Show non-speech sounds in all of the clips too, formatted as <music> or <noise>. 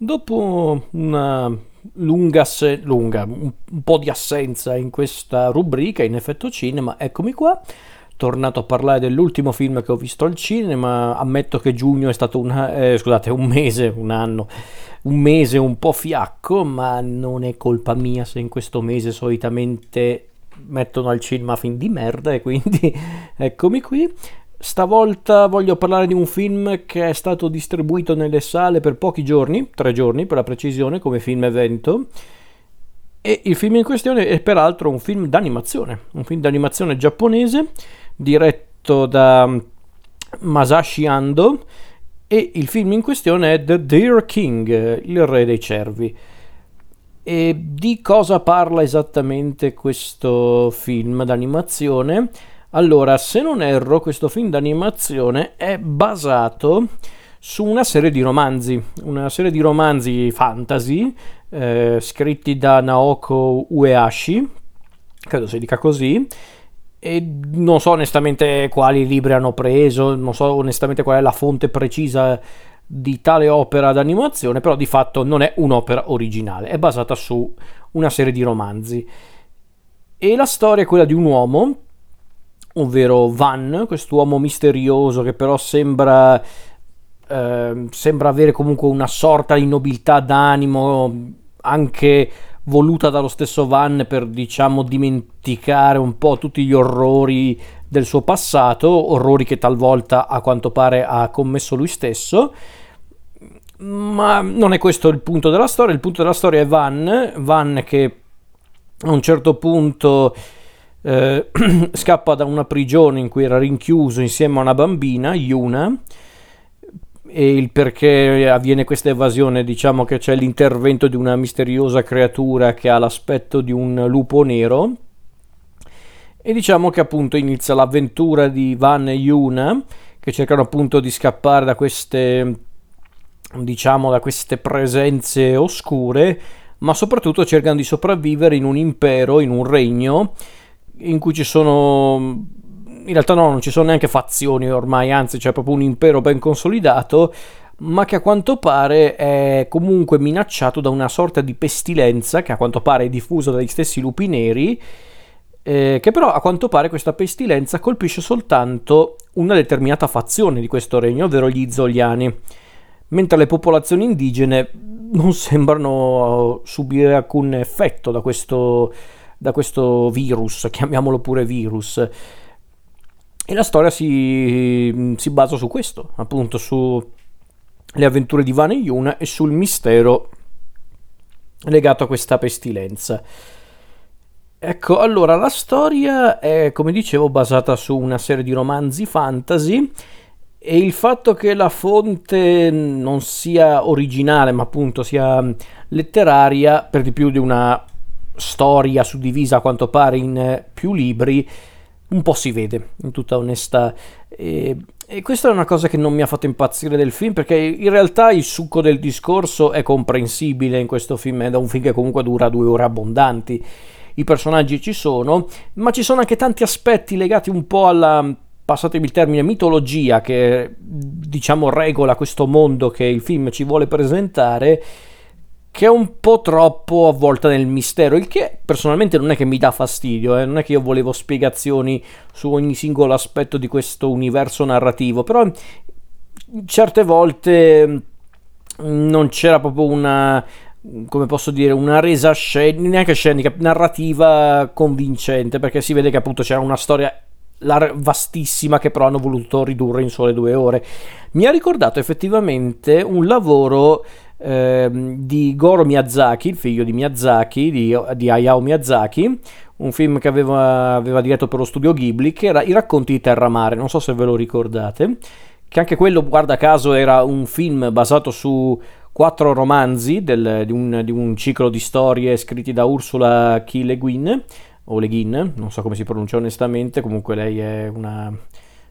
Dopo una lunga, se- lunga un, po' di assenza in questa rubrica, in effetto cinema, eccomi qua, tornato a parlare dell'ultimo film che ho visto al cinema. Ammetto che giugno è stato una, eh, scusate, un mese, un anno, un mese un po' fiacco, ma non è colpa mia se in questo mese solitamente mettono al cinema film di merda e quindi <laughs> eccomi qui. Stavolta voglio parlare di un film che è stato distribuito nelle sale per pochi giorni, tre giorni per la precisione, come film evento. E il film in questione è peraltro un film d'animazione, un film d'animazione giapponese diretto da Masashi Ando e il film in questione è The Deer King, il re dei cervi. E di cosa parla esattamente questo film d'animazione? Allora, se non erro, questo film d'animazione è basato su una serie di romanzi, una serie di romanzi fantasy eh, scritti da Naoko Ueashi, credo si dica così, e non so onestamente quali libri hanno preso, non so onestamente qual è la fonte precisa di tale opera d'animazione, però di fatto non è un'opera originale, è basata su una serie di romanzi. E la storia è quella di un uomo ovvero Van, quest'uomo misterioso che però sembra, eh, sembra avere comunque una sorta di nobiltà d'animo, anche voluta dallo stesso Van per diciamo dimenticare un po' tutti gli orrori del suo passato, orrori che talvolta a quanto pare ha commesso lui stesso. Ma non è questo il punto della storia, il punto della storia è Van, Van che a un certo punto eh, <clears throat> scappa da una prigione in cui era rinchiuso insieme a una bambina, Yuna, e il perché avviene questa evasione, diciamo che c'è l'intervento di una misteriosa creatura che ha l'aspetto di un lupo nero, e diciamo che appunto inizia l'avventura di Van e Yuna, che cercano appunto di scappare da queste diciamo da queste presenze oscure ma soprattutto cercano di sopravvivere in un impero, in un regno in cui ci sono in realtà no, non ci sono neanche fazioni ormai, anzi c'è proprio un impero ben consolidato, ma che a quanto pare è comunque minacciato da una sorta di pestilenza che a quanto pare è diffusa dagli stessi lupi neri, eh, che però a quanto pare questa pestilenza colpisce soltanto una determinata fazione di questo regno, ovvero gli zoliani, mentre le popolazioni indigene non sembrano subire alcun effetto da questo da questo virus, chiamiamolo pure virus. E la storia si, si basa su questo, appunto sulle avventure di Vane Yuna e sul mistero legato a questa pestilenza. Ecco, allora la storia è, come dicevo, basata su una serie di romanzi fantasy e il fatto che la fonte non sia originale, ma appunto sia letteraria, per di più di una storia suddivisa a quanto pare in eh, più libri, un po' si vede, in tutta onestà. E, e, questa è una cosa che non mi ha fatto impazzire del film, perché in realtà il succo del discorso è comprensibile in questo film, è da un film che comunque dura due ore abbondanti. I personaggi ci sono, ma ci sono anche tanti aspetti legati un po' alla, passatemi il termine, mitologia che diciamo regola questo mondo che il film ci vuole presentare che è un po' troppo avvolta nel mistero, il che personalmente non è che mi dà fastidio, eh? non è che io volevo spiegazioni su ogni singolo aspetto di questo universo narrativo, però certe volte mm, non c'era proprio una come posso dire, una resa scenica, neanche scenica, narrativa convincente, perché si vede che appunto c'era una storia vastissima che però hanno voluto ridurre in sole due ore. Mi ha ricordato effettivamente un lavoro eh, di Goro Miyazaki, il figlio di Miyazaki, di, di Hayao Miyazaki, un film che aveva, aveva diretto per lo studio Ghibli, che era I racconti di Terra Mare, non so se ve lo ricordate, che anche quello, guarda caso, era un film basato su quattro romanzi del, di, un, di, un, ciclo di storie scritti da Ursula K. Le Guin, o Le Guin, non so come si pronuncia onestamente, comunque lei è una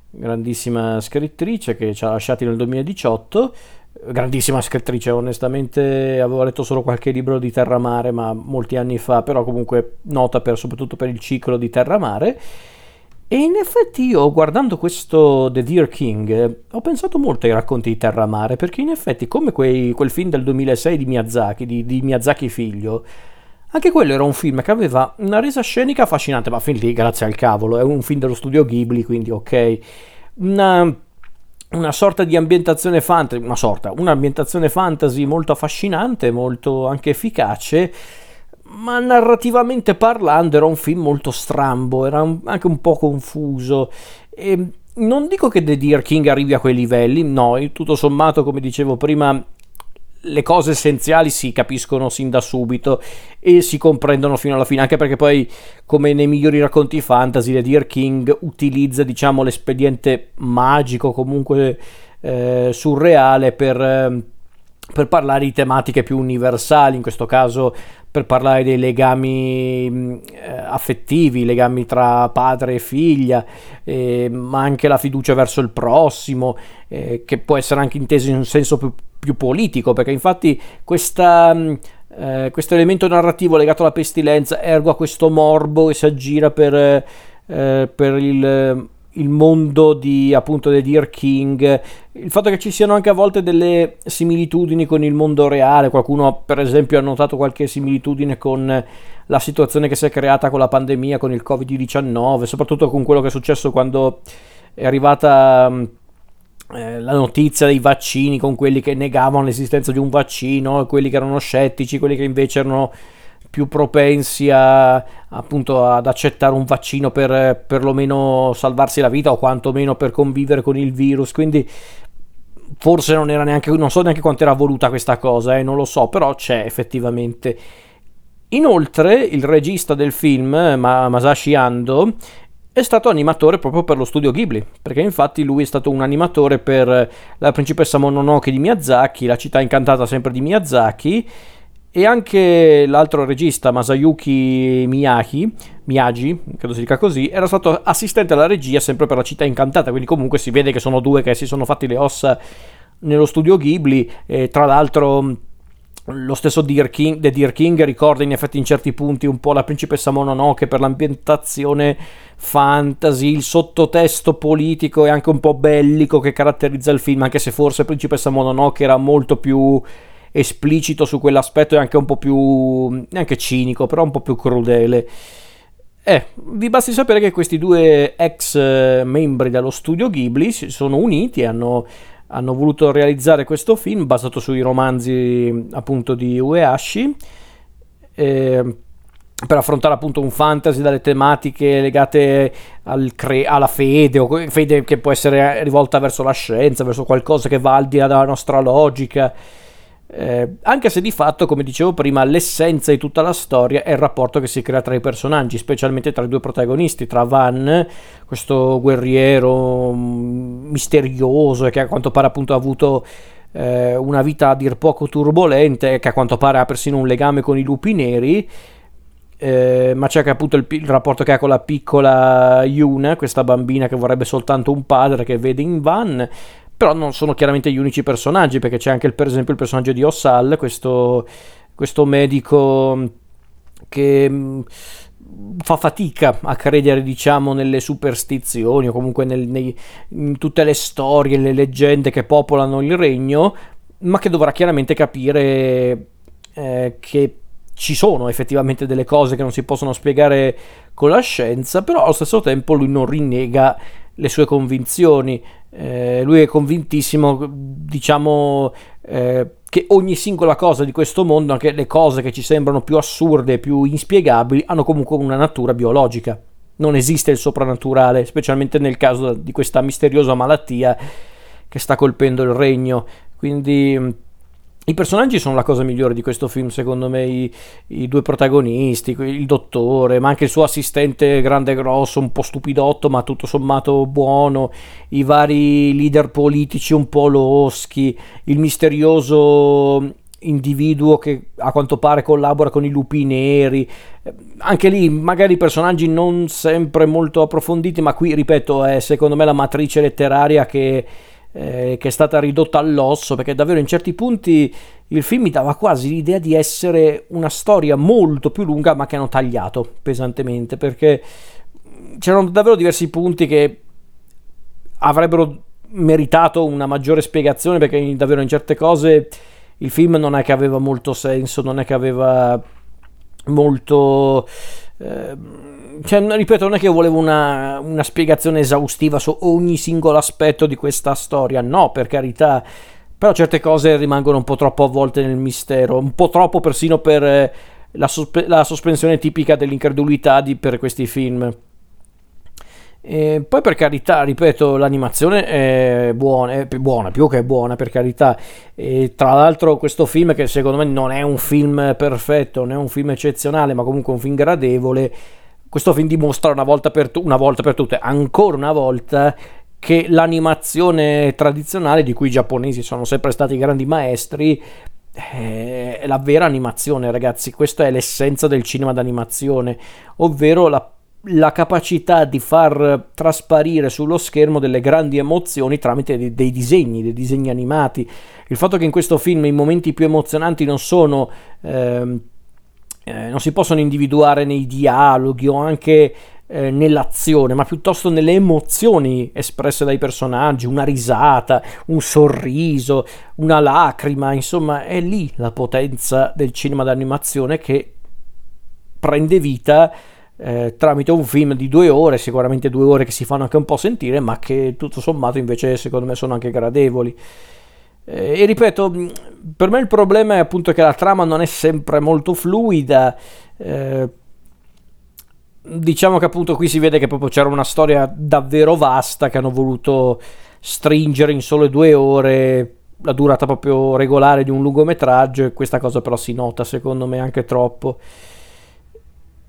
grandissima scrittrice che ci ha lasciati nel 2018 grandissima scrittrice, onestamente avevo letto solo qualche libro di Terramare, ma molti anni fa, però comunque nota per, soprattutto per il ciclo di Terramare. E in effetti io guardando questo The Deer King ho pensato molto ai racconti di Terra Mare, perché in effetti come quei, quel film del 2006 di Miyazaki, di, di, Miyazaki figlio, anche quello era un film che aveva una resa scenica affascinante, ma fin lì grazie al cavolo, è un film dello studio Ghibli, quindi ok. Una, una sorta di ambientazione fantasy, una sorta, un'ambientazione fantasy molto affascinante, molto anche efficace ma narrativamente parlando era un film molto strambo, era un, anche un po' confuso. E non dico che The Deer King arrivi a quei livelli, no, tutto sommato, come dicevo prima, le cose essenziali si capiscono sin da subito e si comprendono fino alla fine, anche perché poi, come nei migliori racconti fantasy, The Deer King utilizza, diciamo, l'espediente magico, comunque eh, surreale per... Eh, per parlare di tematiche più universali, in questo caso per parlare dei legami mm, eh, affettivi, legami tra padre e figlia, eh, ma anche la fiducia verso il prossimo, eh, che può essere anche inteso in un senso più, più politico, perché infatti questa, mm, eh, questo elemento narrativo legato alla pestilenza ergo a questo morbo che si aggira per, eh, per il il mondo di appunto The Deer King, il fatto che ci siano anche a volte delle similitudini con il mondo reale, qualcuno per esempio ha notato qualche similitudine con la situazione che si è creata con la pandemia, con il Covid-19, soprattutto con quello che è successo quando è arrivata eh, la notizia dei vaccini, con quelli che negavano l'esistenza di un vaccino, quelli che erano scettici, quelli che invece erano più propensi a, appunto ad accettare un vaccino per perlomeno salvarsi la vita o quantomeno per convivere con il virus. Quindi forse non era neanche non so neanche quanto era voluta questa cosa eh, non lo so però c'è effettivamente. Inoltre il regista del film Masashi Ando è stato animatore proprio per lo studio Ghibli, perché infatti lui è stato un animatore per la principessa Mononoke di Miyazaki, la città incantata sempre di Miyazaki, e anche l'altro regista Masayuki Miyagi, Miyagi, credo si dica così, era stato assistente alla regia sempre per la città incantata, quindi comunque si vede che sono due che si sono fatti le ossa nello studio Ghibli, e tra l'altro lo stesso Deer King, The Deer King ricorda in effetti in certi punti un po' la principessa Mononoke per l'ambientazione fantasy, il sottotesto politico e anche un po' bellico che caratterizza il film, anche se forse principessa Mononoke era molto più esplicito su quell'aspetto e anche un po' più neanche cinico, però un po' più crudele. Eh, vi basti sapere che questi due ex eh, membri dello studio Ghibli si sono uniti e hanno, hanno voluto realizzare questo film basato sui romanzi appunto di Ueashi. Eh, per affrontare appunto un fantasy dalle tematiche legate al cre- alla fede, o fede che può essere rivolta verso la scienza, verso qualcosa che va al di là della nostra logica. Eh, anche se di fatto, come dicevo prima, l'essenza di tutta la storia è il rapporto che si crea tra i personaggi, specialmente tra i due protagonisti, tra Van, questo guerriero mm, misterioso che a quanto pare appunto ha avuto eh, una vita a dir poco turbolente che a quanto pare ha persino un legame con i lupi neri. Eh, ma c'è anche appunto il, il, rapporto che ha con la piccola Yuna, questa bambina che vorrebbe soltanto un padre che vede in Van però non sono chiaramente gli unici personaggi, perché c'è anche per esempio il personaggio di Ossal, questo, questo medico che mm, fa fatica a credere, diciamo, nelle superstizioni o comunque nel, nei, in tutte le storie, le leggende che popolano il regno, ma che dovrà chiaramente capire eh, che ci sono effettivamente delle cose che non si possono spiegare con la scienza, però allo stesso tempo lui non rinnega le sue convinzioni. Eh, lui è convintissimo, diciamo, eh, che ogni singola cosa di questo mondo, anche le cose che ci sembrano più assurde, più inspiegabili, hanno comunque una natura biologica. Non esiste il soprannaturale, specialmente nel caso di questa misteriosa malattia che sta colpendo il regno. Quindi i personaggi sono la cosa migliore di questo film, secondo me, i, i, due protagonisti, il dottore, ma anche il suo assistente grande e grosso, un po' stupidotto, ma tutto sommato buono, i vari leader politici un po' loschi, il misterioso individuo che a quanto pare collabora con i lupi neri. Anche lì, magari personaggi non sempre molto approfonditi, ma qui, ripeto, è secondo me la matrice letteraria che eh, che è stata ridotta all'osso, perché davvero in certi punti il film mi dava quasi l'idea di essere una storia molto più lunga, ma che hanno tagliato pesantemente, perché c'erano davvero diversi punti che avrebbero meritato una maggiore spiegazione perché davvero in certe cose il film non è che aveva molto senso, non è che aveva molto... Eh, cioè, ripeto, non è che volevo una, una, spiegazione esaustiva su ogni singolo aspetto di questa storia, no, per carità, però certe cose rimangono un po' troppo avvolte nel mistero, un po' troppo persino per eh, la, sospe- la, sospensione tipica dell'incredulità di, per questi film. E poi per carità, ripeto, l'animazione è buona, è buona, più che buona per carità. E tra l'altro questo film che secondo me non è un film perfetto, non è un film eccezionale, ma comunque un film gradevole, questo film dimostra una volta per, tu- una volta per tutte, ancora una volta, che l'animazione tradizionale di cui i giapponesi sono sempre stati grandi maestri è la vera animazione, ragazzi. Questa è l'essenza del cinema d'animazione, ovvero la la capacità di far trasparire sullo schermo delle grandi emozioni tramite dei, dei, disegni, dei disegni animati. Il fatto che in questo film i momenti più emozionanti non sono... Ehm, eh, non si possono individuare nei dialoghi o anche eh, nell'azione, ma piuttosto nelle emozioni espresse dai personaggi, una risata, un sorriso, una lacrima, insomma, è lì la potenza del cinema d'animazione che prende vita eh, tramite un film di due ore, sicuramente due ore che si fanno anche un po' sentire, ma che tutto sommato invece secondo me sono anche gradevoli. Eh, e ripeto, per me il problema è appunto che la trama non è sempre molto fluida. Eh, diciamo che appunto qui si vede che proprio c'era una storia davvero vasta che hanno voluto stringere in sole due ore la durata proprio regolare di un lungometraggio e questa cosa però si nota secondo me anche troppo.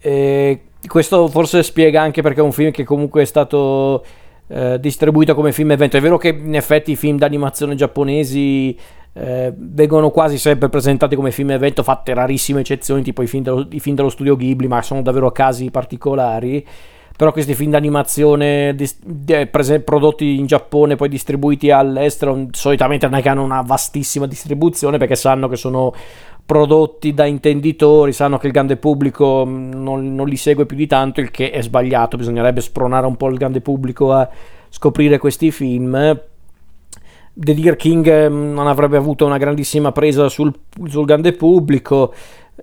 E questo forse spiega anche perché è un film che comunque è stato eh, distribuito come film evento. È vero che in effetti i film d'animazione giapponesi eh, vengono quasi sempre presentati come film evento, fatte rarissime eccezioni, tipo i film, dello, i film dello studio Ghibli, ma sono davvero casi particolari. Però questi film d'animazione dis- de- prese- prodotti in Giappone, poi distribuiti all'estero, solitamente non è che hanno una vastissima distribuzione perché sanno che sono prodotti da intenditori, sanno che il grande pubblico mm, non, non, li segue più di tanto, il che è sbagliato, bisognerebbe spronare un po' il grande pubblico a scoprire questi film. The Deer King mm, non avrebbe avuto una grandissima presa sul, sul grande pubblico.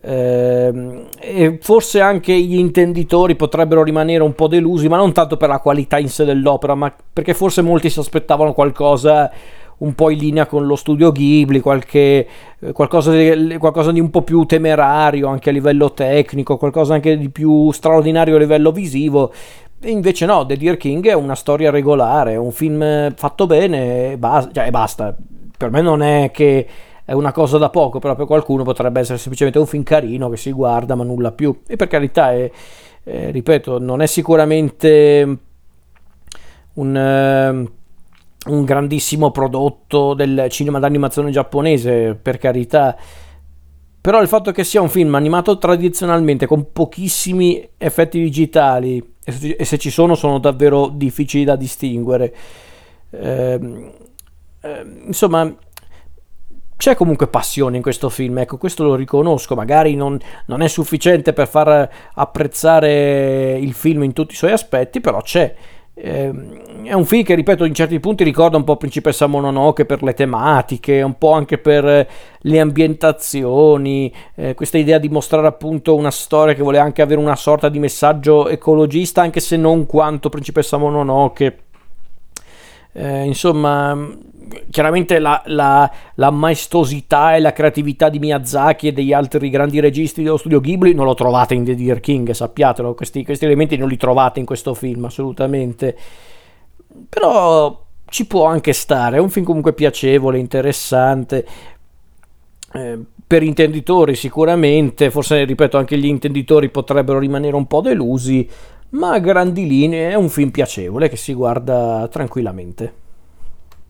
Eh, e forse anche gli intenditori potrebbero rimanere un po' delusi, ma non tanto per la qualità in sé dell'opera, ma perché forse molti si aspettavano qualcosa un po' in linea con lo studio Ghibli, qualche, eh, qualcosa, di, qualcosa, di, un po' più temerario anche a livello tecnico, qualcosa anche di più straordinario a livello visivo. E invece no, The Deer King è una storia regolare, è un film fatto bene e basta, cioè, basta. Per me non è che è una cosa da poco, però per qualcuno potrebbe essere semplicemente un film carino che si guarda ma nulla più. E per carità, è, è, ripeto, non è sicuramente un... Eh, un grandissimo prodotto del cinema d'animazione giapponese, per carità. Però il fatto che sia un film animato tradizionalmente con pochissimi effetti digitali, e se ci sono sono davvero difficili da distinguere, eh, eh, insomma, c'è comunque passione in questo film, ecco, questo lo riconosco, magari non, non, è sufficiente per far apprezzare il film in tutti i suoi aspetti, però c'è. Ehm, è un film che, ripeto, in certi punti ricorda un po' Principessa Mononoke per le tematiche, un po' anche per le ambientazioni, eh, questa idea di mostrare appunto una storia che vuole anche avere una sorta di messaggio ecologista, anche se non quanto Principessa Mononoke. Eh, insomma, chiaramente la, la, la, maestosità e la creatività di Miyazaki e degli altri grandi registi dello studio Ghibli non lo trovate in The Deer King, sappiatelo, questi, questi elementi non li trovate in questo film assolutamente. Però ci può anche stare, è un film comunque piacevole, interessante. Eh, per intenditori sicuramente, forse ripeto anche gli intenditori potrebbero rimanere un po' delusi, ma a grandi linee è un film piacevole che si guarda tranquillamente.